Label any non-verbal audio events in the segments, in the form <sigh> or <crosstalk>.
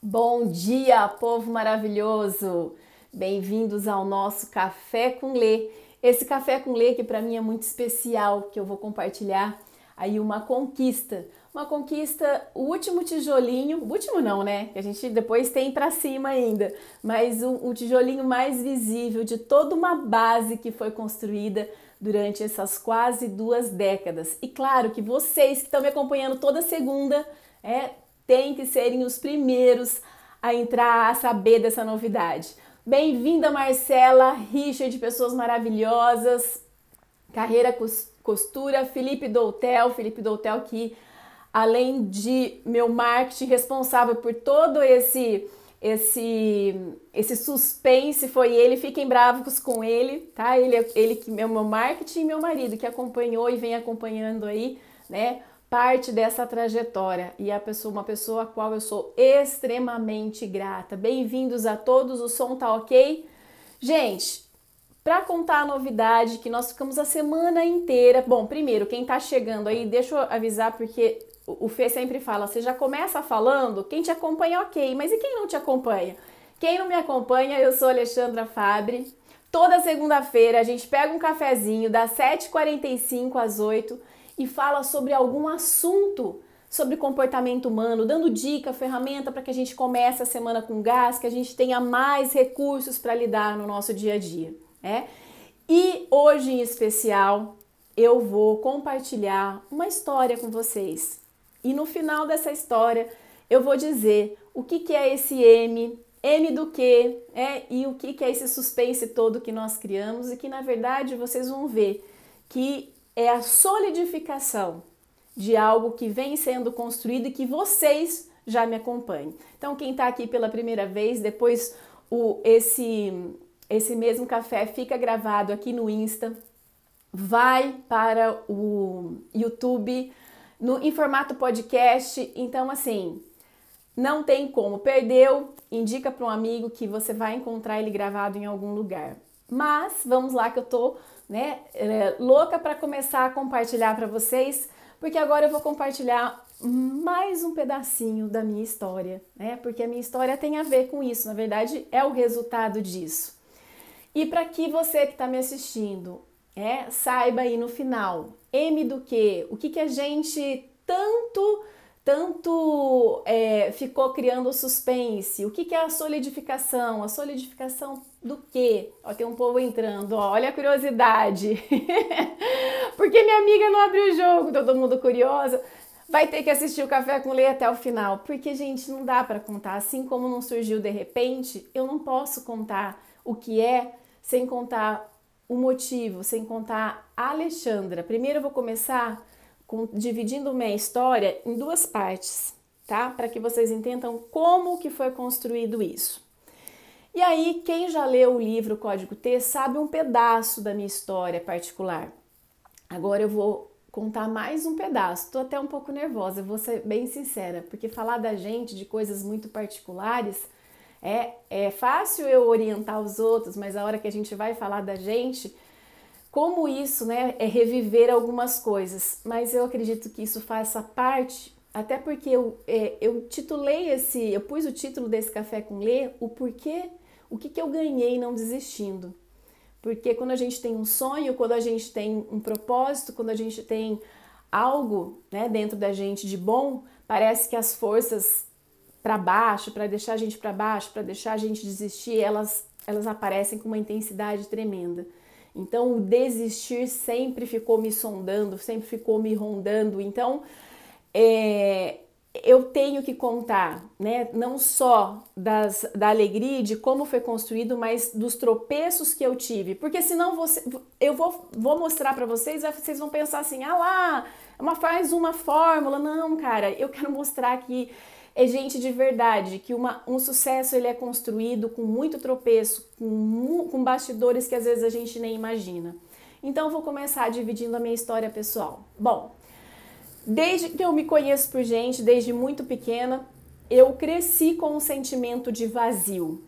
Bom dia, povo maravilhoso! Bem-vindos ao nosso Café com Lê. Esse Café com Lê que para mim é muito especial, que eu vou compartilhar aí uma conquista. Uma conquista, o último tijolinho, o último não, né? Que a gente depois tem para cima ainda, mas o, o tijolinho mais visível de toda uma base que foi construída durante essas quase duas décadas. E claro que vocês que estão me acompanhando toda segunda, é, têm que serem os primeiros a entrar a saber dessa novidade. Bem-vinda, Marcela, Richard, pessoas maravilhosas, Carreira Costura, Felipe Doutel, Felipe Doutel que além de meu marketing responsável por todo esse esse esse suspense foi ele, fiquem bravos com ele, tá? Ele ele que meu meu marketing e meu marido que acompanhou e vem acompanhando aí, né? Parte dessa trajetória e a pessoa, uma pessoa a qual eu sou extremamente grata. Bem-vindos a todos, o som tá ok? Gente, para contar a novidade que nós ficamos a semana inteira. Bom, primeiro, quem tá chegando aí, deixa eu avisar porque o Fê sempre fala, você já começa falando, quem te acompanha ok, mas e quem não te acompanha? Quem não me acompanha, eu sou Alexandra Fabre. Toda segunda-feira a gente pega um cafezinho das 7h45 às 8 e fala sobre algum assunto sobre comportamento humano, dando dica, ferramenta para que a gente comece a semana com gás, que a gente tenha mais recursos para lidar no nosso dia a dia, né? E hoje em especial eu vou compartilhar uma história com vocês. E no final dessa história eu vou dizer o que, que é esse M, M do que, é, e o que, que é esse suspense todo que nós criamos e que na verdade vocês vão ver que é a solidificação de algo que vem sendo construído e que vocês já me acompanhem. Então, quem está aqui pela primeira vez, depois o, esse, esse mesmo café fica gravado aqui no Insta, vai para o YouTube no, em formato podcast. Então, assim, não tem como. Perdeu, indica para um amigo que você vai encontrar ele gravado em algum lugar. Mas vamos lá que eu tô né, é, louca para começar a compartilhar para vocês, porque agora eu vou compartilhar mais um pedacinho da minha história, né? Porque a minha história tem a ver com isso, na verdade é o resultado disso. E para que você que está me assistindo, é, saiba aí no final, M do que, o que que a gente tanto tanto é, ficou criando suspense. O que, que é a solidificação? A solidificação do quê? Ó, tem um povo entrando, ó, olha a curiosidade. <laughs> Porque minha amiga não abriu o jogo, todo mundo curioso. Vai ter que assistir o Café com Lei até o final. Porque, gente, não dá para contar. Assim como não surgiu de repente, eu não posso contar o que é sem contar o motivo, sem contar a Alexandra. Primeiro eu vou começar com, dividindo minha história em duas partes, tá? Para que vocês entendam como que foi construído isso. E aí, quem já leu o livro Código T sabe um pedaço da minha história particular. Agora eu vou contar mais um pedaço. Tô até um pouco nervosa, vou ser bem sincera, porque falar da gente, de coisas muito particulares, é, é fácil eu orientar os outros, mas a hora que a gente vai falar da gente, como isso né, é reviver algumas coisas, mas eu acredito que isso faça parte, até porque eu, é, eu titulei esse, eu pus o título desse café com Lê, o porquê, o que, que eu ganhei não desistindo. Porque quando a gente tem um sonho, quando a gente tem um propósito, quando a gente tem algo né, dentro da gente de bom, parece que as forças para baixo, para deixar a gente para baixo, para deixar a gente desistir, elas, elas aparecem com uma intensidade tremenda. Então, o desistir sempre ficou me sondando, sempre ficou me rondando. Então, é, eu tenho que contar, né, não só das, da alegria de como foi construído, mas dos tropeços que eu tive. Porque senão você, eu vou, vou mostrar para vocês, vocês vão pensar assim: ah lá, uma, faz uma fórmula. Não, cara, eu quero mostrar que é gente de verdade, que uma, um sucesso ele é construído com muito tropeço, com, com bastidores que às vezes a gente nem imagina. Então vou começar dividindo a minha história pessoal. Bom, desde que eu me conheço por gente, desde muito pequena, eu cresci com um sentimento de vazio.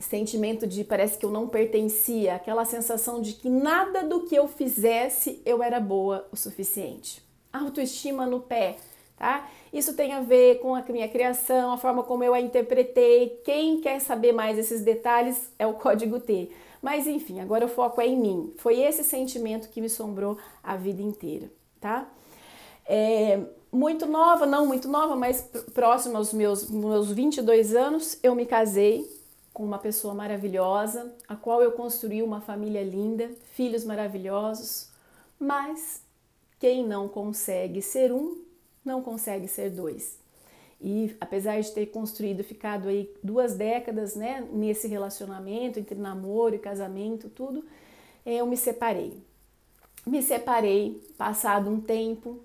Sentimento de parece que eu não pertencia, aquela sensação de que nada do que eu fizesse eu era boa o suficiente. Autoestima no pé, tá? Isso tem a ver com a minha criação, a forma como eu a interpretei. Quem quer saber mais esses detalhes é o <laughs> código T. Mas enfim, agora o foco é em mim. Foi esse sentimento que me assombrou a vida inteira, tá? É, muito nova, não muito nova, mas próxima aos meus, meus 22 anos, eu me casei com uma pessoa maravilhosa, a qual eu construí uma família linda, filhos maravilhosos, mas quem não consegue ser um, não consegue ser dois. E apesar de ter construído, ficado aí duas décadas, né, nesse relacionamento entre namoro e casamento, tudo, eu me separei. Me separei, passado um tempo,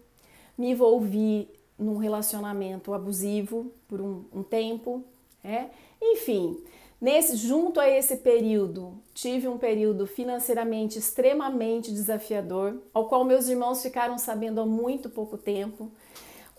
me envolvi num relacionamento abusivo por um, um tempo, é? Enfim, nesse junto a esse período, tive um período financeiramente extremamente desafiador, ao qual meus irmãos ficaram sabendo há muito pouco tempo.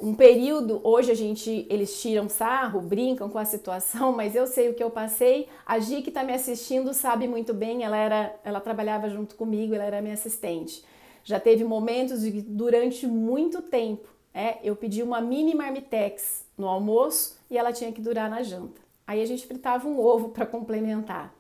Um período, hoje a gente, eles tiram sarro, brincam com a situação, <laughs> mas eu sei o que eu passei. A Gi que está me assistindo sabe muito bem, ela era, ela trabalhava junto comigo, ela era minha assistente. Já teve momentos de durante muito tempo, é, eu pedi uma mini marmitex no almoço e ela tinha que durar na janta. Aí a gente fritava um ovo para complementar.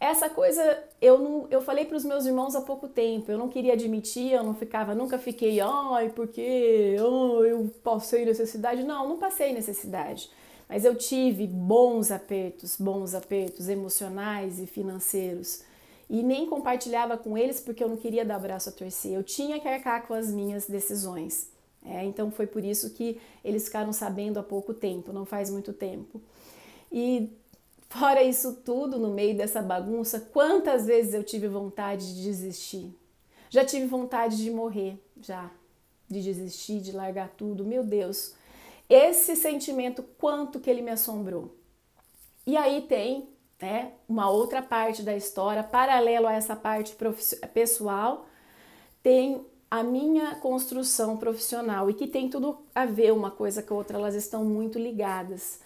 Essa coisa eu não, eu falei para os meus irmãos há pouco tempo. Eu não queria admitir, eu não ficava, nunca fiquei, ai, porque oh, eu passei necessidade. Não, não passei necessidade. Mas eu tive bons apertos, bons apertos emocionais e financeiros e nem compartilhava com eles porque eu não queria dar braço a torcer. Eu tinha que arcar com as minhas decisões. É, então foi por isso que eles ficaram sabendo há pouco tempo, não faz muito tempo. E fora isso tudo, no meio dessa bagunça, quantas vezes eu tive vontade de desistir? Já tive vontade de morrer, já, de desistir, de largar tudo. Meu Deus, esse sentimento, quanto que ele me assombrou. E aí tem né, uma outra parte da história, paralelo a essa parte pessoal, tem a minha construção profissional e que tem tudo a ver uma coisa com a outra, elas estão muito ligadas.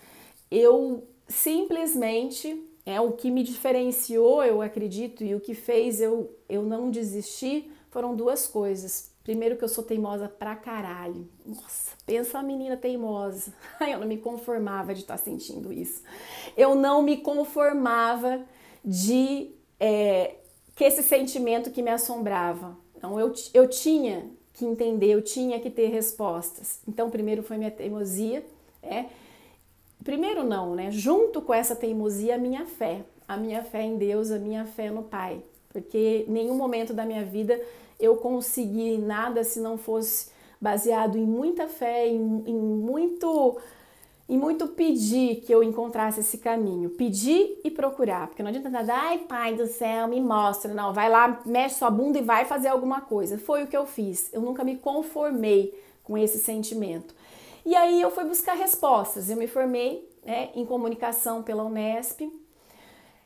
Eu simplesmente é o que me diferenciou, eu acredito, e o que fez eu, eu não desistir foram duas coisas. Primeiro que eu sou teimosa pra caralho. Nossa, pensa a menina teimosa. <laughs> Eu não me conformava de estar tá sentindo isso. Eu não me conformava de é, que esse sentimento que me assombrava. Então eu, eu tinha que entender, eu tinha que ter respostas. Então primeiro foi minha teimosia, é. Primeiro não, né? Junto com essa teimosia, a minha fé, a minha fé em Deus, a minha fé no Pai, porque nenhum momento da minha vida eu consegui nada se não fosse baseado em muita fé, em, em muito em muito pedir que eu encontrasse esse caminho. Pedir e procurar, porque não adianta nada, ai pai do céu, me mostra. Não, vai lá, mexe sua bunda e vai fazer alguma coisa. Foi o que eu fiz. Eu nunca me conformei com esse sentimento. E aí eu fui buscar respostas. Eu me formei né, em comunicação pela Unesp,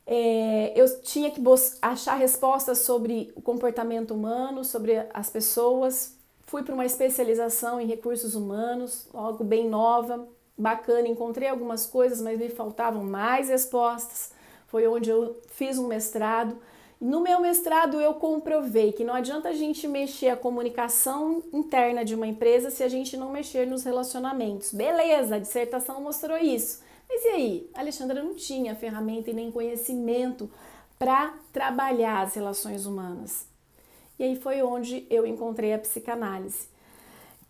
é, eu tinha que achar respostas sobre o comportamento humano, sobre as pessoas. Fui para uma especialização em recursos humanos, algo bem nova, bacana. Encontrei algumas coisas, mas me faltavam mais respostas. Foi onde eu fiz um mestrado. No meu mestrado eu comprovei que não adianta a gente mexer a comunicação interna de uma empresa se a gente não mexer nos relacionamentos. Beleza, a dissertação mostrou isso. Mas e aí? A Alexandra não tinha ferramenta e nem conhecimento para trabalhar as relações humanas. E aí foi onde eu encontrei a psicanálise.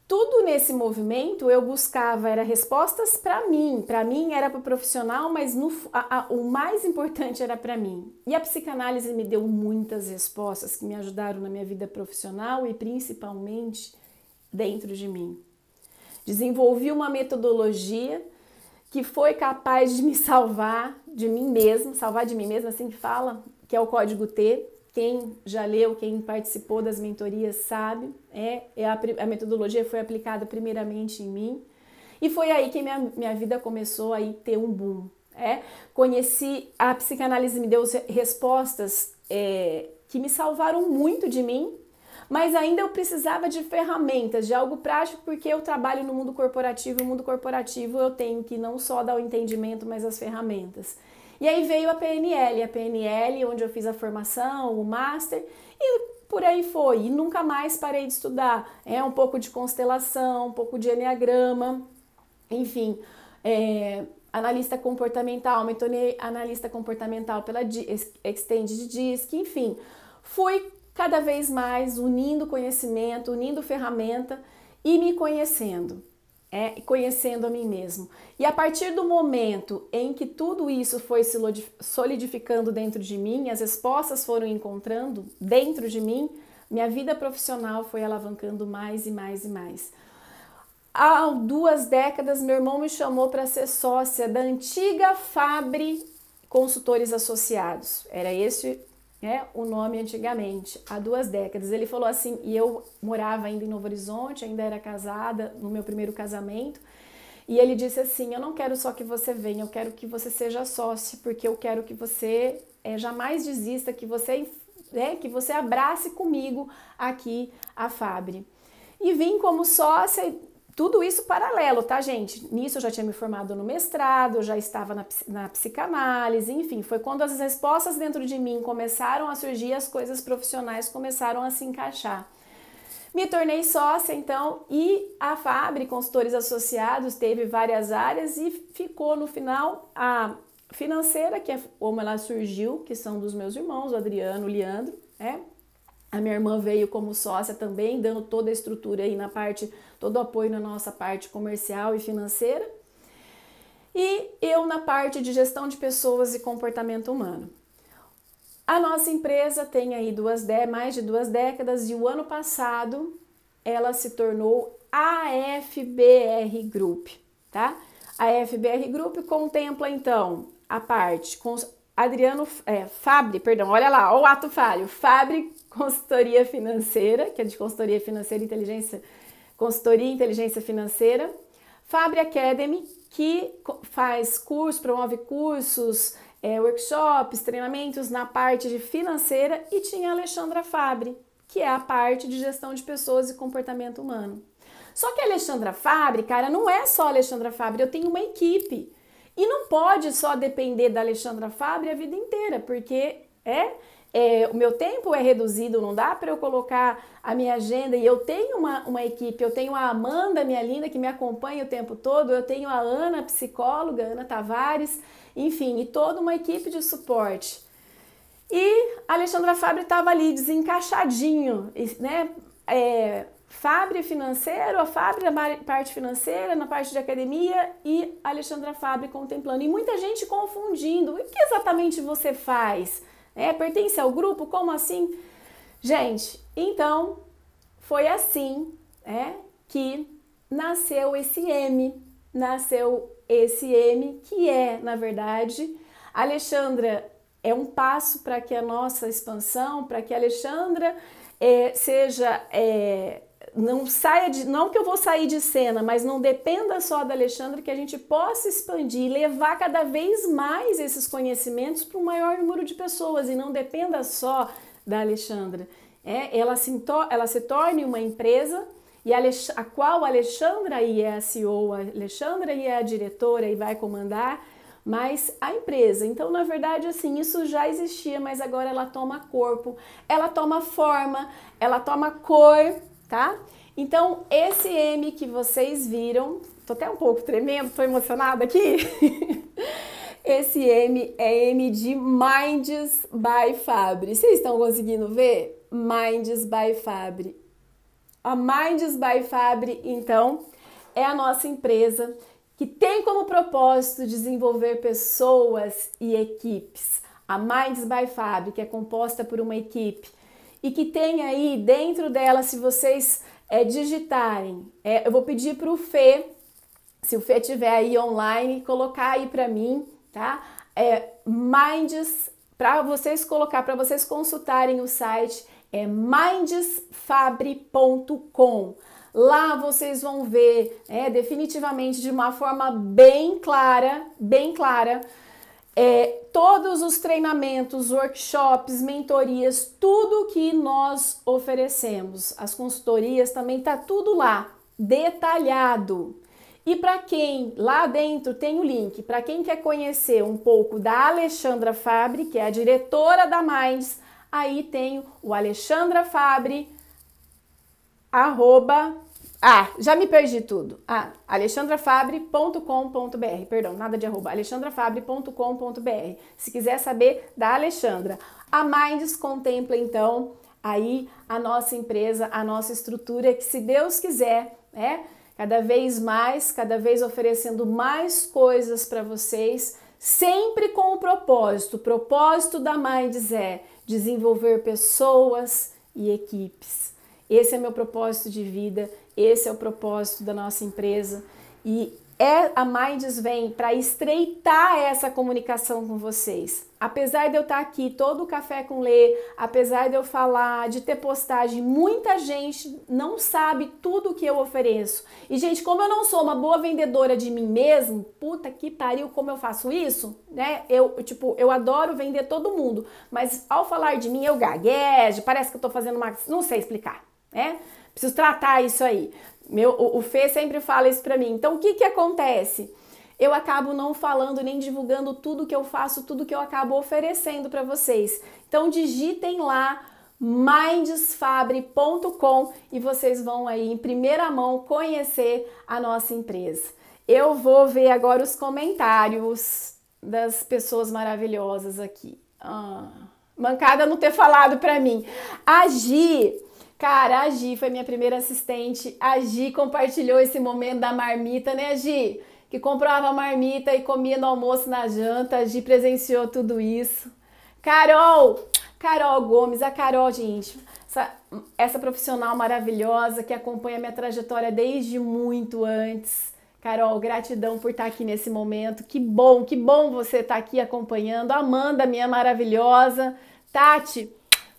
Tudo nesse movimento eu buscava era respostas para mim, para mim era para o profissional, mas no, a, a, o mais importante era para mim. E a psicanálise me deu muitas respostas que me ajudaram na minha vida profissional e principalmente dentro de mim. Desenvolvi uma metodologia que foi capaz de me salvar de mim mesmo, salvar de mim mesmo, assim que fala, que é o código T. Quem já leu, quem participou das mentorias sabe, é, é a, a metodologia foi aplicada primeiramente em mim. E foi aí que minha, minha vida começou a ter um boom. É, conheci, a psicanálise me deu respostas é, que me salvaram muito de mim, mas ainda eu precisava de ferramentas, de algo prático, porque eu trabalho no mundo corporativo, e no mundo corporativo eu tenho que não só dar o entendimento, mas as ferramentas. E aí veio a PNL, a PNL, onde eu fiz a formação, o master, e por aí foi. E nunca mais parei de estudar. É um pouco de constelação, um pouco de enneagrama, enfim. É, analista comportamental, me tornei analista comportamental pela Extended Disc, enfim. Fui cada vez mais unindo conhecimento, unindo ferramenta e me conhecendo é, conhecendo a mim mesmo. E a partir do momento em que tudo isso foi se solidificando dentro de mim, as respostas foram encontrando dentro de mim, minha vida profissional foi alavancando mais e mais e mais. Há duas décadas, meu irmão me chamou para ser sócia da antiga Fabre Consultores Associados. Era esse é o nome antigamente, há duas décadas. Ele falou assim, e eu morava ainda em Novo Horizonte, ainda era casada no meu primeiro casamento, e ele disse assim: Eu não quero só que você venha, eu quero que você seja sócio, porque eu quero que você é, jamais desista, que você, é, que você abrace comigo aqui a Fabre. E vim como sócia tudo isso paralelo, tá, gente? Nisso eu já tinha me formado no mestrado, já estava na, na psicanálise, enfim, foi quando as respostas dentro de mim começaram a surgir, as coisas profissionais começaram a se encaixar. Me tornei sócia, então, e a Fabre Consultores Associados teve várias áreas e ficou no final a financeira, que é como ela surgiu, que são dos meus irmãos, o Adriano, o Leandro, né? A minha irmã veio como sócia também, dando toda a estrutura aí na parte, todo o apoio na nossa parte comercial e financeira. E eu na parte de gestão de pessoas e comportamento humano. A nossa empresa tem aí duas de, mais de duas décadas e o ano passado ela se tornou AFBR Group, tá? A AFBR Group contempla então a parte com Adriano é, Fabri, perdão, olha lá, o ato falho, Fabri Consultoria Financeira, que é de consultoria financeira e inteligência, consultoria e inteligência financeira, Fabri Academy, que faz cursos, promove cursos, é, workshops, treinamentos na parte de financeira e tinha a Alexandra Fabre, que é a parte de gestão de pessoas e comportamento humano. Só que a Alexandra Fabre, cara, não é só a Alexandra Fabre, eu tenho uma equipe. E não pode só depender da Alexandra Fabre a vida inteira, porque é é, o meu tempo é reduzido, não dá para eu colocar a minha agenda e eu tenho uma, uma equipe, eu tenho a Amanda, minha linda, que me acompanha o tempo todo, eu tenho a Ana, psicóloga, Ana Tavares, enfim, e toda uma equipe de suporte. E a Alexandra Fabre estava ali desencaixadinho, né? É, Fabre financeiro, a Fabre na parte financeira, na parte de academia e a Alexandra Fabre contemplando. E muita gente confundindo. O que exatamente você faz? É, pertence ao grupo? Como assim? Gente, então foi assim é, que nasceu esse M, nasceu esse M, que é, na verdade, Alexandra é um passo para que a nossa expansão, para que a Alexandra é, seja é, não saia de, não que eu vou sair de cena, mas não dependa só da Alexandra, que a gente possa expandir e levar cada vez mais esses conhecimentos para um maior número de pessoas e não dependa só da Alexandra. É, ela, se, ela se torne uma empresa e a, a qual a Alexandra aí é a CEO, a Alexandra aí é a diretora e vai comandar, mas a empresa. Então, na verdade, assim, isso já existia, mas agora ela toma corpo, ela toma forma, ela toma cor, tá? Então, esse M que vocês viram, tô até um pouco tremendo, tô emocionada aqui. <laughs> esse M é M de Minds by Fabri. Vocês estão conseguindo ver? Minds by Fabri. A Minds by Fabri, então, é a nossa empresa que tem como propósito desenvolver pessoas e equipes. A Minds by Fabri, que é composta por uma equipe e que tem aí dentro dela, se vocês é, digitarem, é, eu vou pedir para o Fê, se o Fê tiver aí online, colocar aí para mim, tá? É, Minds, para vocês colocar, para vocês consultarem o site, é mindsfabre.com. Lá vocês vão ver, é, definitivamente de uma forma bem clara, bem clara, é, todos os treinamentos, workshops, mentorias, tudo que nós oferecemos, as consultorias também tá tudo lá, detalhado. E para quem lá dentro tem o link, para quem quer conhecer um pouco da Alexandra Fabre, que é a diretora da Minds, aí tenho o Alexandra Fabre, arroba, ah, já me perdi tudo. Ah, alexandrafabre.com.br, perdão, nada de arroba, alexandrafabre.com.br. Se quiser saber da Alexandra. A Minds contempla então aí a nossa empresa, a nossa estrutura, que se Deus quiser, né, cada vez mais, cada vez oferecendo mais coisas para vocês, sempre com o propósito. O propósito da Minds é desenvolver pessoas e equipes. Esse é meu propósito de vida, esse é o propósito da nossa empresa e é a Minds vem para estreitar essa comunicação com vocês. Apesar de eu estar aqui todo o café com lê, apesar de eu falar, de ter postagem, muita gente não sabe tudo o que eu ofereço. E gente, como eu não sou uma boa vendedora de mim mesmo, puta que pariu, como eu faço isso, né? Eu, tipo, eu adoro vender todo mundo, mas ao falar de mim eu gaguejo, parece que eu tô fazendo uma, não sei explicar, né? Preciso tratar isso aí. Meu, o, o Fê sempre fala isso para mim. Então, o que que acontece? Eu acabo não falando nem divulgando tudo que eu faço, tudo que eu acabo oferecendo para vocês. Então, digitem lá mindsfabre.com e vocês vão aí em primeira mão conhecer a nossa empresa. Eu vou ver agora os comentários das pessoas maravilhosas aqui. Ah, mancada não ter falado para mim. A Gi Cara, a Gi foi minha primeira assistente. A Gi compartilhou esse momento da marmita, né, Gi? Que comprava marmita e comia no almoço, na janta. A Gi presenciou tudo isso. Carol! Carol Gomes, a Carol, gente, essa, essa profissional maravilhosa que acompanha minha trajetória desde muito antes. Carol, gratidão por estar aqui nesse momento. Que bom, que bom você estar aqui acompanhando. Amanda, minha maravilhosa. Tati,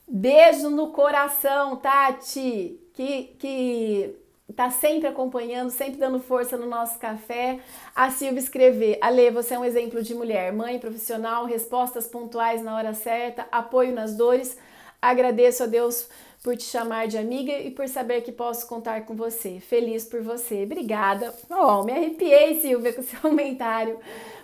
Beijo no coração, Tati, que, que tá sempre acompanhando, sempre dando força no nosso café. A Silvia escrever, Ale, você é um exemplo de mulher, mãe profissional, respostas pontuais na hora certa, apoio nas dores. Agradeço a Deus por te chamar de amiga e por saber que posso contar com você. Feliz por você. Obrigada. Oh, me arrepiei, Silvia, com seu <laughs> comentário.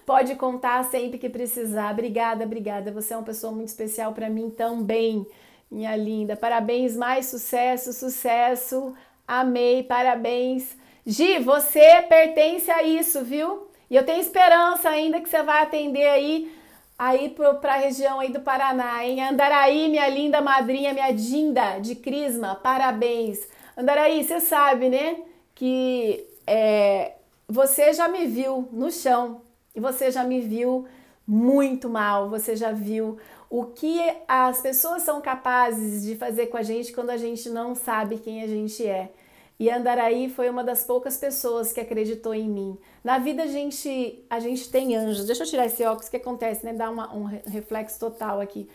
Pode contar sempre que precisar. Obrigada, obrigada. Você é uma pessoa muito especial para mim também minha linda. Parabéns, mais sucesso, sucesso. Amei, parabéns. Gi, você pertence a isso, viu? E eu tenho esperança ainda que você vai atender aí aí para a região aí do Paraná, em Andaraí, minha linda madrinha, minha Dinda de Crisma, parabéns. Andaraí, você sabe, né, que é, você já me viu no chão e você já me viu muito mal, você já viu o que as pessoas são capazes de fazer com a gente quando a gente não sabe quem a gente é. E Andaraí foi uma das poucas pessoas que acreditou em mim. Na vida a gente, a gente tem anjos. Deixa eu tirar esse óculos que acontece, né? Dá uma, um reflexo total aqui.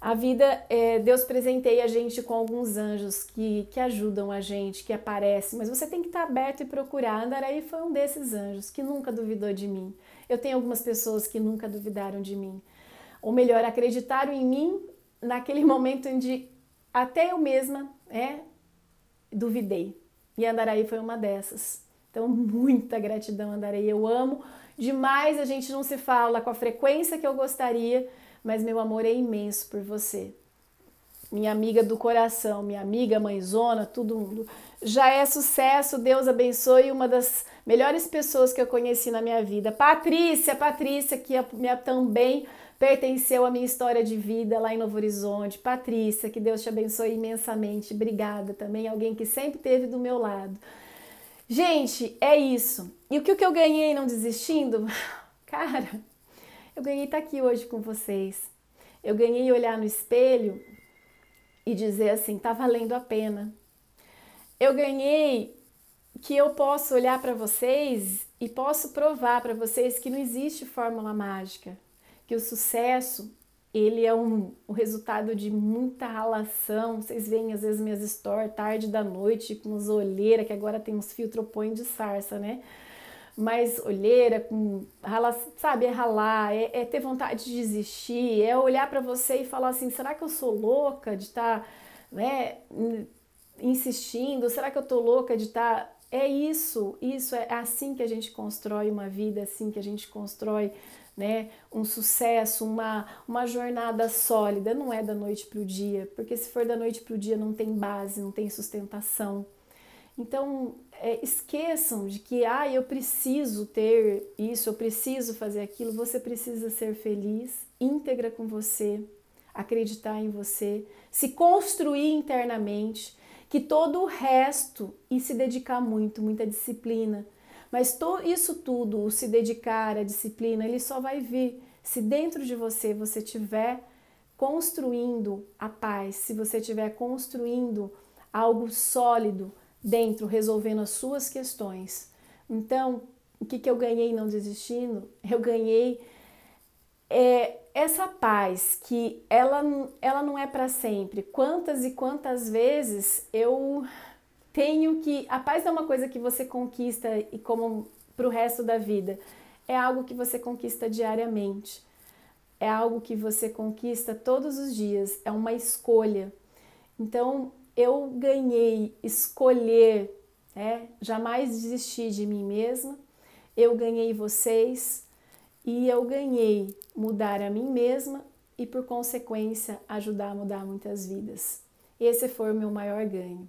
A vida, é, Deus presenteia a gente com alguns anjos que, que ajudam a gente, que aparecem, mas você tem que estar aberto e procurar. Andaraí foi um desses anjos que nunca duvidou de mim. Eu tenho algumas pessoas que nunca duvidaram de mim ou melhor, acreditaram em mim naquele <laughs> momento onde até eu mesma é, duvidei. E Andaraí foi uma dessas. Então, muita gratidão, Andaraí. Eu amo demais. A gente não se fala com a frequência que eu gostaria, mas meu amor é imenso por você. Minha amiga do coração, minha amiga, mãezona, todo mundo. Já é sucesso, Deus abençoe. Uma das melhores pessoas que eu conheci na minha vida. Patrícia, Patrícia, que é minha também pertenceu à minha história de vida lá em Novo Horizonte. Patrícia, que Deus te abençoe imensamente. Obrigada também, alguém que sempre esteve do meu lado. Gente, é isso. E o que eu ganhei não desistindo? <laughs> Cara, eu ganhei estar aqui hoje com vocês. Eu ganhei olhar no espelho e dizer assim, tá valendo a pena. Eu ganhei que eu posso olhar para vocês e posso provar para vocês que não existe fórmula mágica que o sucesso ele é um, o resultado de muita ralação. Vocês veem às vezes minhas stories tarde da noite com as olheiras, que agora tem uns filtro põe de sarça, né? Mas olheira, com rala, sabe, é ralar, é, é ter vontade de desistir, é olhar para você e falar assim: será que eu sou louca de estar, tá, né, insistindo? Será que eu tô louca de estar tá É isso, isso é assim que a gente constrói uma vida, assim que a gente constrói né, um sucesso, uma, uma jornada sólida. Não é da noite para o dia, porque se for da noite para o dia não tem base, não tem sustentação. Então, é, esqueçam de que, ah, eu preciso ter isso, eu preciso fazer aquilo. Você precisa ser feliz, íntegra com você, acreditar em você, se construir internamente, que todo o resto e se dedicar muito, muita disciplina. Mas to, isso tudo, o se dedicar, a disciplina, ele só vai vir se dentro de você você tiver construindo a paz, se você estiver construindo algo sólido dentro, resolvendo as suas questões. Então, o que, que eu ganhei não desistindo? <laughs> Eu ganhei é, essa paz que ela, ela não é para sempre. Quantas e quantas vezes eu tenho que. A paz é uma coisa que você conquista e como para o resto da vida. É algo que você conquista diariamente. É algo que você conquista todos os dias. É uma escolha. Então, eu ganhei escolher, né? jamais desistir de mim mesma, eu ganhei vocês e eu ganhei mudar a mim mesma e, por consequência, ajudar a mudar muitas vidas. Esse foi o meu maior ganho.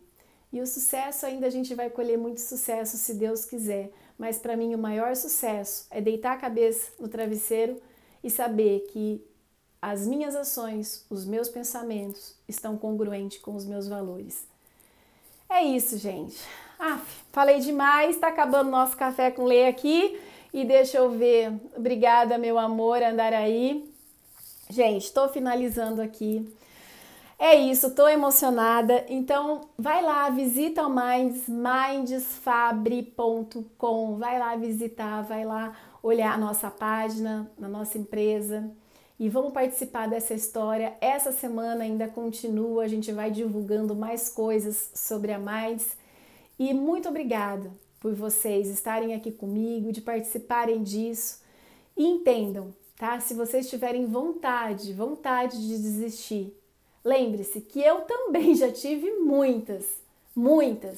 E o sucesso ainda a gente vai colher muito sucesso se Deus quiser, mas para mim o maior sucesso é deitar a cabeça no travesseiro e saber que as minhas ações, os meus pensamentos estão congruentes com os meus valores. É isso, gente. Ah, falei demais, tá acabando nosso café com lei aqui. E deixa eu ver. Obrigada, meu amor, Andaraí. Gente, estou finalizando aqui. É isso, tô emocionada. Então, vai lá, visita o Minds, mindsfabre.com. Vai lá visitar, vai lá olhar a nossa página, na nossa empresa e vamos participar dessa história. Essa semana ainda continua, a gente vai divulgando mais coisas sobre a Mais. E muito obrigada por vocês estarem aqui comigo, de participarem disso. E entendam, tá? Se vocês tiverem vontade, vontade de desistir, lembre-se que eu também já tive muitas, muitas.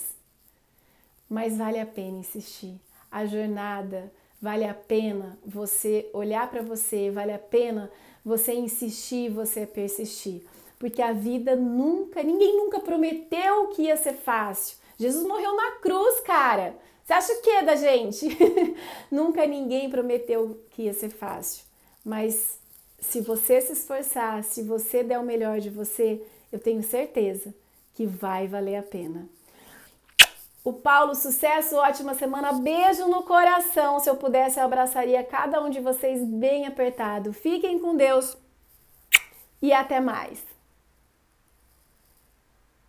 Mas vale a pena insistir. A jornada vale a pena você olhar para você, vale a pena você insistir, você persistir. Porque a vida nunca, ninguém nunca prometeu que ia ser fácil. Jesus morreu na cruz, cara. Você acha o que da gente? <laughs> nunca ninguém prometeu que ia ser fácil. Mas se você se esforçar, se você der o melhor de você, eu tenho certeza que vai valer a pena. O Paulo, sucesso, ótima semana, beijo no coração. Se eu pudesse, eu abraçaria cada um de vocês bem apertado. Fiquem com Deus e até mais.